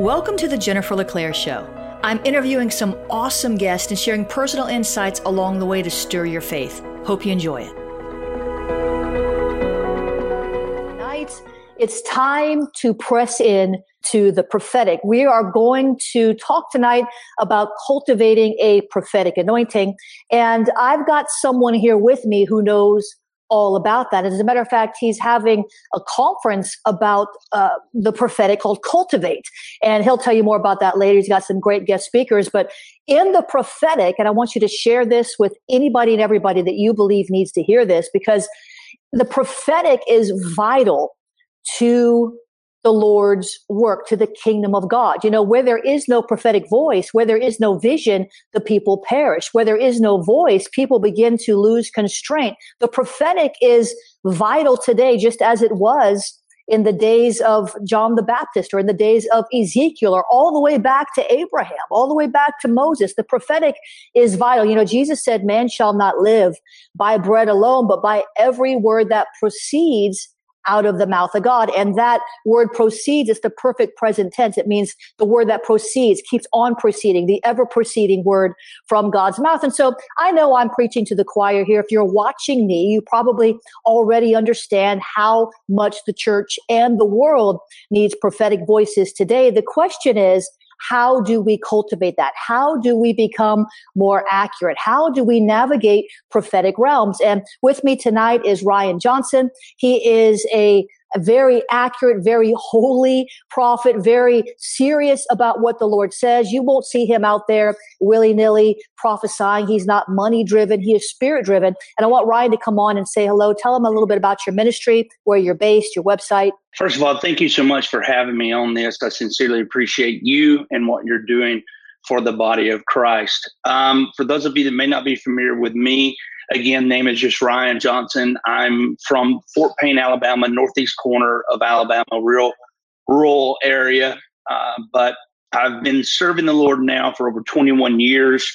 Welcome to the Jennifer LeClaire Show. I'm interviewing some awesome guests and sharing personal insights along the way to stir your faith. Hope you enjoy it. Tonight, it's time to press in to the prophetic. We are going to talk tonight about cultivating a prophetic anointing. And I've got someone here with me who knows all about that. As a matter of fact, he's having a conference about uh, the prophetic called Cultivate, and he'll tell you more about that later. He's got some great guest speakers, but in the prophetic, and I want you to share this with anybody and everybody that you believe needs to hear this because the prophetic is vital to the Lord's work to the kingdom of God. You know, where there is no prophetic voice, where there is no vision, the people perish. Where there is no voice, people begin to lose constraint. The prophetic is vital today, just as it was in the days of John the Baptist or in the days of Ezekiel or all the way back to Abraham, all the way back to Moses. The prophetic is vital. You know, Jesus said, man shall not live by bread alone, but by every word that proceeds out of the mouth of God. And that word proceeds is the perfect present tense. It means the word that proceeds, keeps on proceeding, the ever proceeding word from God's mouth. And so I know I'm preaching to the choir here. If you're watching me, you probably already understand how much the church and the world needs prophetic voices today. The question is, how do we cultivate that? How do we become more accurate? How do we navigate prophetic realms? And with me tonight is Ryan Johnson. He is a a very accurate, very holy prophet, very serious about what the Lord says. You won't see him out there willy nilly prophesying. He's not money driven. He is spirit driven. And I want Ryan to come on and say hello. Tell him a little bit about your ministry, where you're based, your website. First of all, thank you so much for having me on this. I sincerely appreciate you and what you're doing for the body of Christ. Um, for those of you that may not be familiar with me, Again, name is just Ryan Johnson. I'm from Fort Payne, Alabama, northeast corner of Alabama, real rural area. Uh, but I've been serving the Lord now for over 21 years.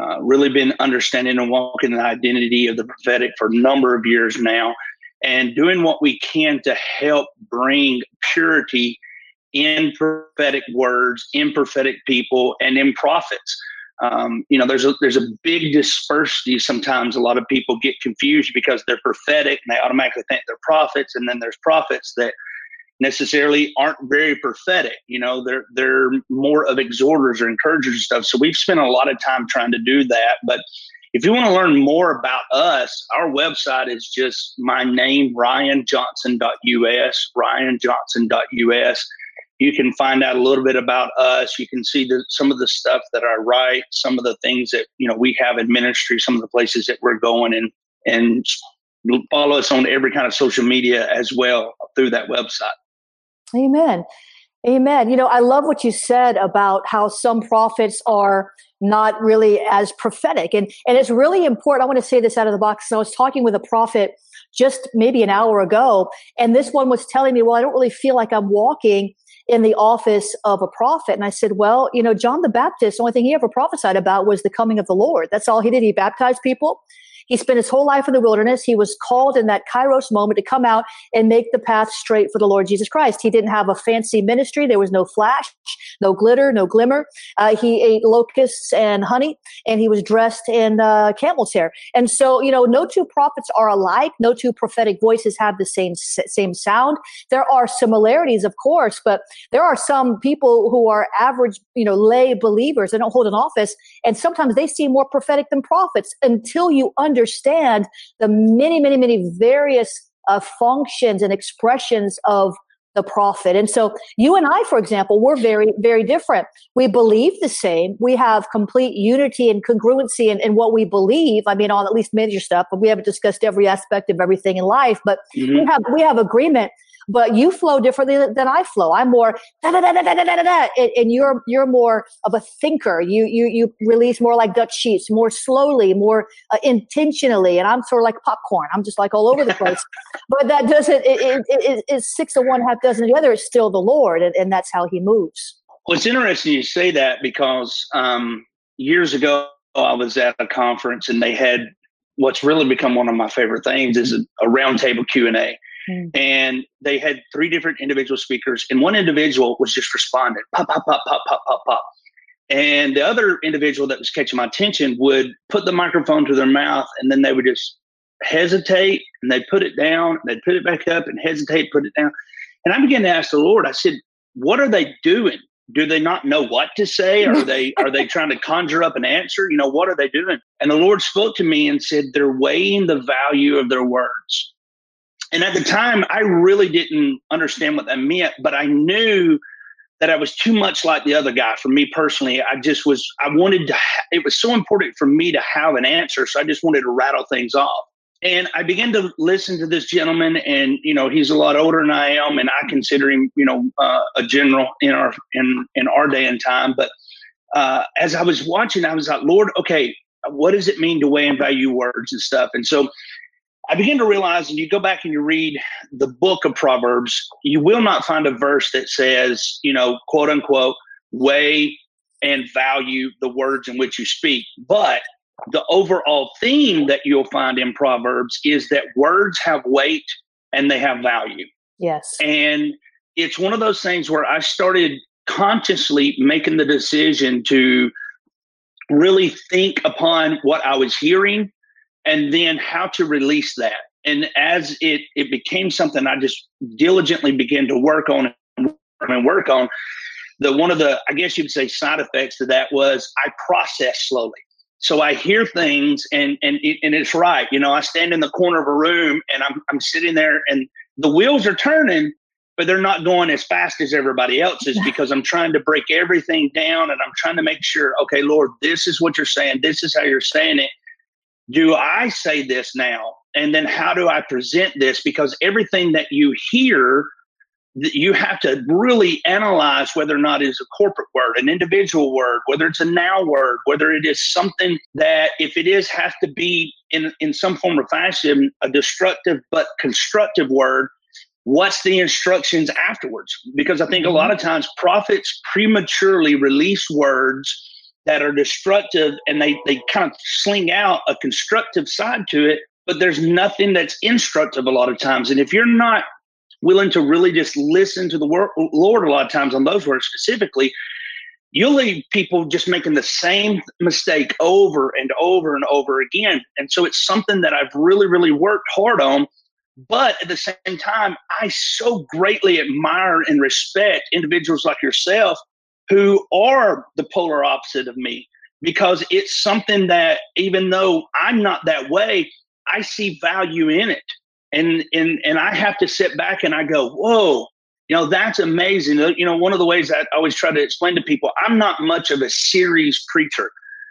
Uh, really been understanding and walking the identity of the prophetic for a number of years now, and doing what we can to help bring purity in prophetic words, in prophetic people, and in prophets. Um, you know, there's a there's a big dispersity. Sometimes a lot of people get confused because they're prophetic and they automatically think they're prophets, and then there's prophets that necessarily aren't very prophetic. You know, they're they're more of exhorters or encouragers and stuff. So we've spent a lot of time trying to do that. But if you want to learn more about us, our website is just my name, ryanjohnson.us, ryanjohnson.us you can find out a little bit about us. You can see the, some of the stuff that I write, some of the things that you know we have in ministry, some of the places that we're going, and and follow us on every kind of social media as well through that website. Amen. Amen. You know, I love what you said about how some prophets are not really as prophetic. And and it's really important. I want to say this out of the box. So I was talking with a prophet just maybe an hour ago, and this one was telling me, Well, I don't really feel like I'm walking in the office of a prophet. And I said, well, you know, John the Baptist, the only thing he ever prophesied about was the coming of the Lord. That's all he did. He baptized people. He spent his whole life in the wilderness. He was called in that kairos moment to come out and make the path straight for the Lord Jesus Christ. He didn't have a fancy ministry. There was no flash, no glitter, no glimmer. Uh, he ate locusts and honey, and he was dressed in uh, camel's hair. And so, you know, no two prophets are alike. No two prophetic voices have the same same sound. There are similarities, of course, but there are some people who are average, you know, lay believers. They don't hold an office, and sometimes they seem more prophetic than prophets until you understand the many, many, many various uh, functions and expressions of the prophet. And so you and I, for example, we're very, very different. We believe the same. We have complete unity and congruency in, in what we believe. I mean, on at least major stuff, but we haven't discussed every aspect of everything in life, but mm-hmm. we have, we have agreement but you flow differently than I flow. I'm more da da da da da da da, da, and you're you're more of a thinker. You you you release more like Dutch Sheets, more slowly, more uh, intentionally, and I'm sort of like popcorn. I'm just like all over the place. but that doesn't. It, it, it, it's six of one, half dozen of the other. It's still the Lord, and, and that's how He moves. Well, it's interesting you say that because um, years ago I was at a conference and they had what's really become one of my favorite things is a, a roundtable Q and A Mm. And they had three different individual speakers, and one individual was just responding pop, pop, pop, pop, pop, pop, pop. And the other individual that was catching my attention would put the microphone to their mouth, and then they would just hesitate and they'd put it down, they'd put it back up and hesitate, put it down. And I began to ask the Lord, I said, What are they doing? Do they not know what to say? Are they are they trying to conjure up an answer? You know, what are they doing? And the Lord spoke to me and said, They're weighing the value of their words. And at the time, I really didn't understand what that meant, but I knew that I was too much like the other guy. For me personally, I just was, I wanted to, ha- it was so important for me to have an answer. So I just wanted to rattle things off. And I began to listen to this gentleman, and you know he's a lot older than I am, and I consider him, you know, uh, a general in our in in our day and time. But uh, as I was watching, I was like, Lord, okay, what does it mean to weigh and value words and stuff? And so I begin to realize, and you go back and you read the book of Proverbs, you will not find a verse that says, you know, quote unquote, weigh and value the words in which you speak. But the overall theme that you'll find in Proverbs is that words have weight and they have value. Yes. And it's one of those things where I started consciously making the decision to really think upon what I was hearing and then how to release that. And as it it became something I just diligently began to work on and work on, the one of the I guess you would say side effects to that was I process slowly. So I hear things and and and it's right. You know, I stand in the corner of a room and I'm I'm sitting there and the wheels are turning, but they're not going as fast as everybody else's because I'm trying to break everything down and I'm trying to make sure, okay, Lord, this is what you're saying. This is how you're saying it do I say this now? And then how do I present this? Because everything that you hear, you have to really analyze whether or not it's a corporate word, an individual word, whether it's a now word, whether it is something that, if it is, has to be in, in some form or fashion a destructive but constructive word. What's the instructions afterwards? Because I think a lot mm-hmm. of times prophets prematurely release words that are destructive and they, they kind of sling out a constructive side to it, but there's nothing that's instructive a lot of times. And if you're not willing to really just listen to the word, Lord a lot of times on those words specifically, you'll leave people just making the same mistake over and over and over again. And so it's something that I've really, really worked hard on. But at the same time, I so greatly admire and respect individuals like yourself who are the polar opposite of me because it's something that even though I'm not that way, I see value in it. And and and I have to sit back and I go, whoa, you know, that's amazing. Uh, you know, one of the ways I always try to explain to people, I'm not much of a series preacher.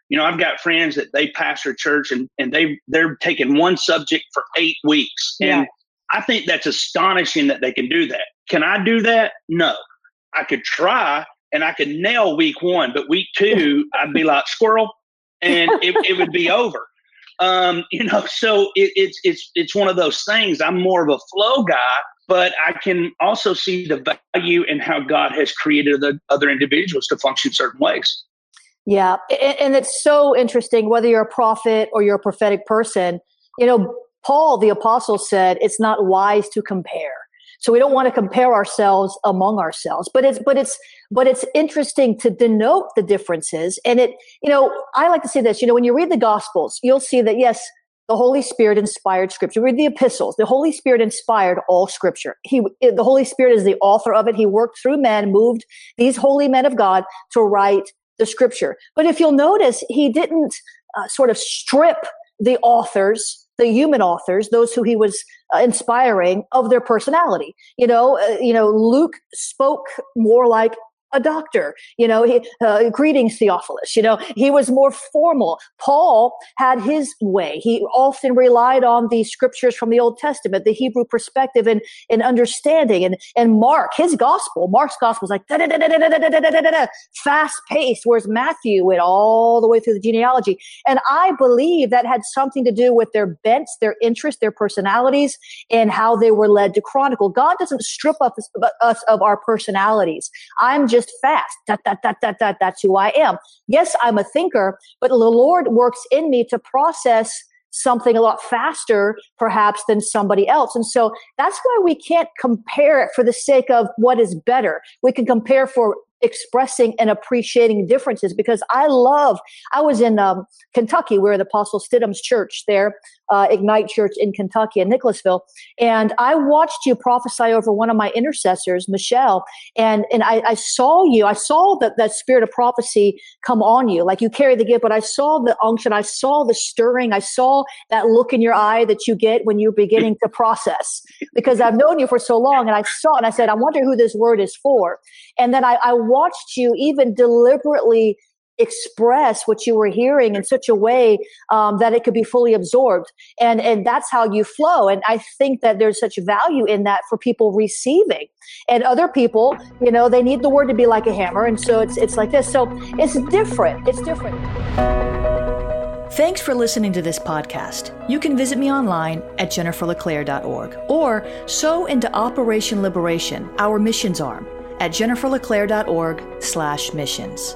You know, I've got friends that they pastor church and, and they they're taking one subject for eight weeks. Yeah. And I think that's astonishing that they can do that. Can I do that? No. I could try, and I could nail week one, but week two, I'd be like squirrel and it, it would be over. Um, you know, so it, it's it's it's one of those things. I'm more of a flow guy, but I can also see the value in how God has created the other individuals to function certain ways. Yeah, and, and it's so interesting whether you're a prophet or you're a prophetic person you know, Paul the apostle said it's not wise to compare. So we don't want to compare ourselves among ourselves, but it's, but it's, but it's interesting to denote the differences. And it, you know, I like to say this, you know, when you read the gospels, you'll see that yes, the Holy Spirit inspired scripture. Read the epistles. The Holy Spirit inspired all scripture. He, the Holy Spirit is the author of it. He worked through men, moved these holy men of God to write the scripture. But if you'll notice, he didn't uh, sort of strip the authors the human authors, those who he was uh, inspiring, of their personality. You know, uh, you know, Luke spoke more like a doctor. You know, he, uh, Theophilus. You know, he was more formal. Paul had his way. He often relied on the scriptures from the Old Testament, the Hebrew perspective and, and understanding. And, and Mark, his gospel, Mark's gospel was like fast paced, whereas Matthew went all the way through the genealogy. And I believe that had something to do with their bents, their interests, their personalities, and how they were led to chronicle. God doesn't strip us of our personalities. I'm just fast. That, that, that, that, that, that's who I am. Yes, I'm a thinker, but the Lord works in me to process something a lot faster, perhaps, than somebody else. And so that's why we can't compare it for the sake of what is better. We can compare for expressing and appreciating differences because I love, I was in um, Kentucky where the Apostle Stidham's church there, uh, Ignite Church in Kentucky in Nicholasville. And I watched you prophesy over one of my intercessors, Michelle. And, and I, I saw you, I saw that, that spirit of prophecy come on you. Like you carry the gift, but I saw the unction. I saw the stirring. I saw that look in your eye that you get when you're beginning to process because I've known you for so long. And I saw, and I said, I wonder who this word is for. And then I, I watched you even deliberately express what you were hearing in such a way um, that it could be fully absorbed. And and that's how you flow. And i think that there's such value in that for people receiving. And other people you know they need the word to be like a hammer. And so it's it's like this. So it's different. It's different. Thanks for listening to this podcast. You can visit me online at jenniferleclaire.org or sow into Operation Liberation, our missions arm at jenniferleclaire.org slash missions.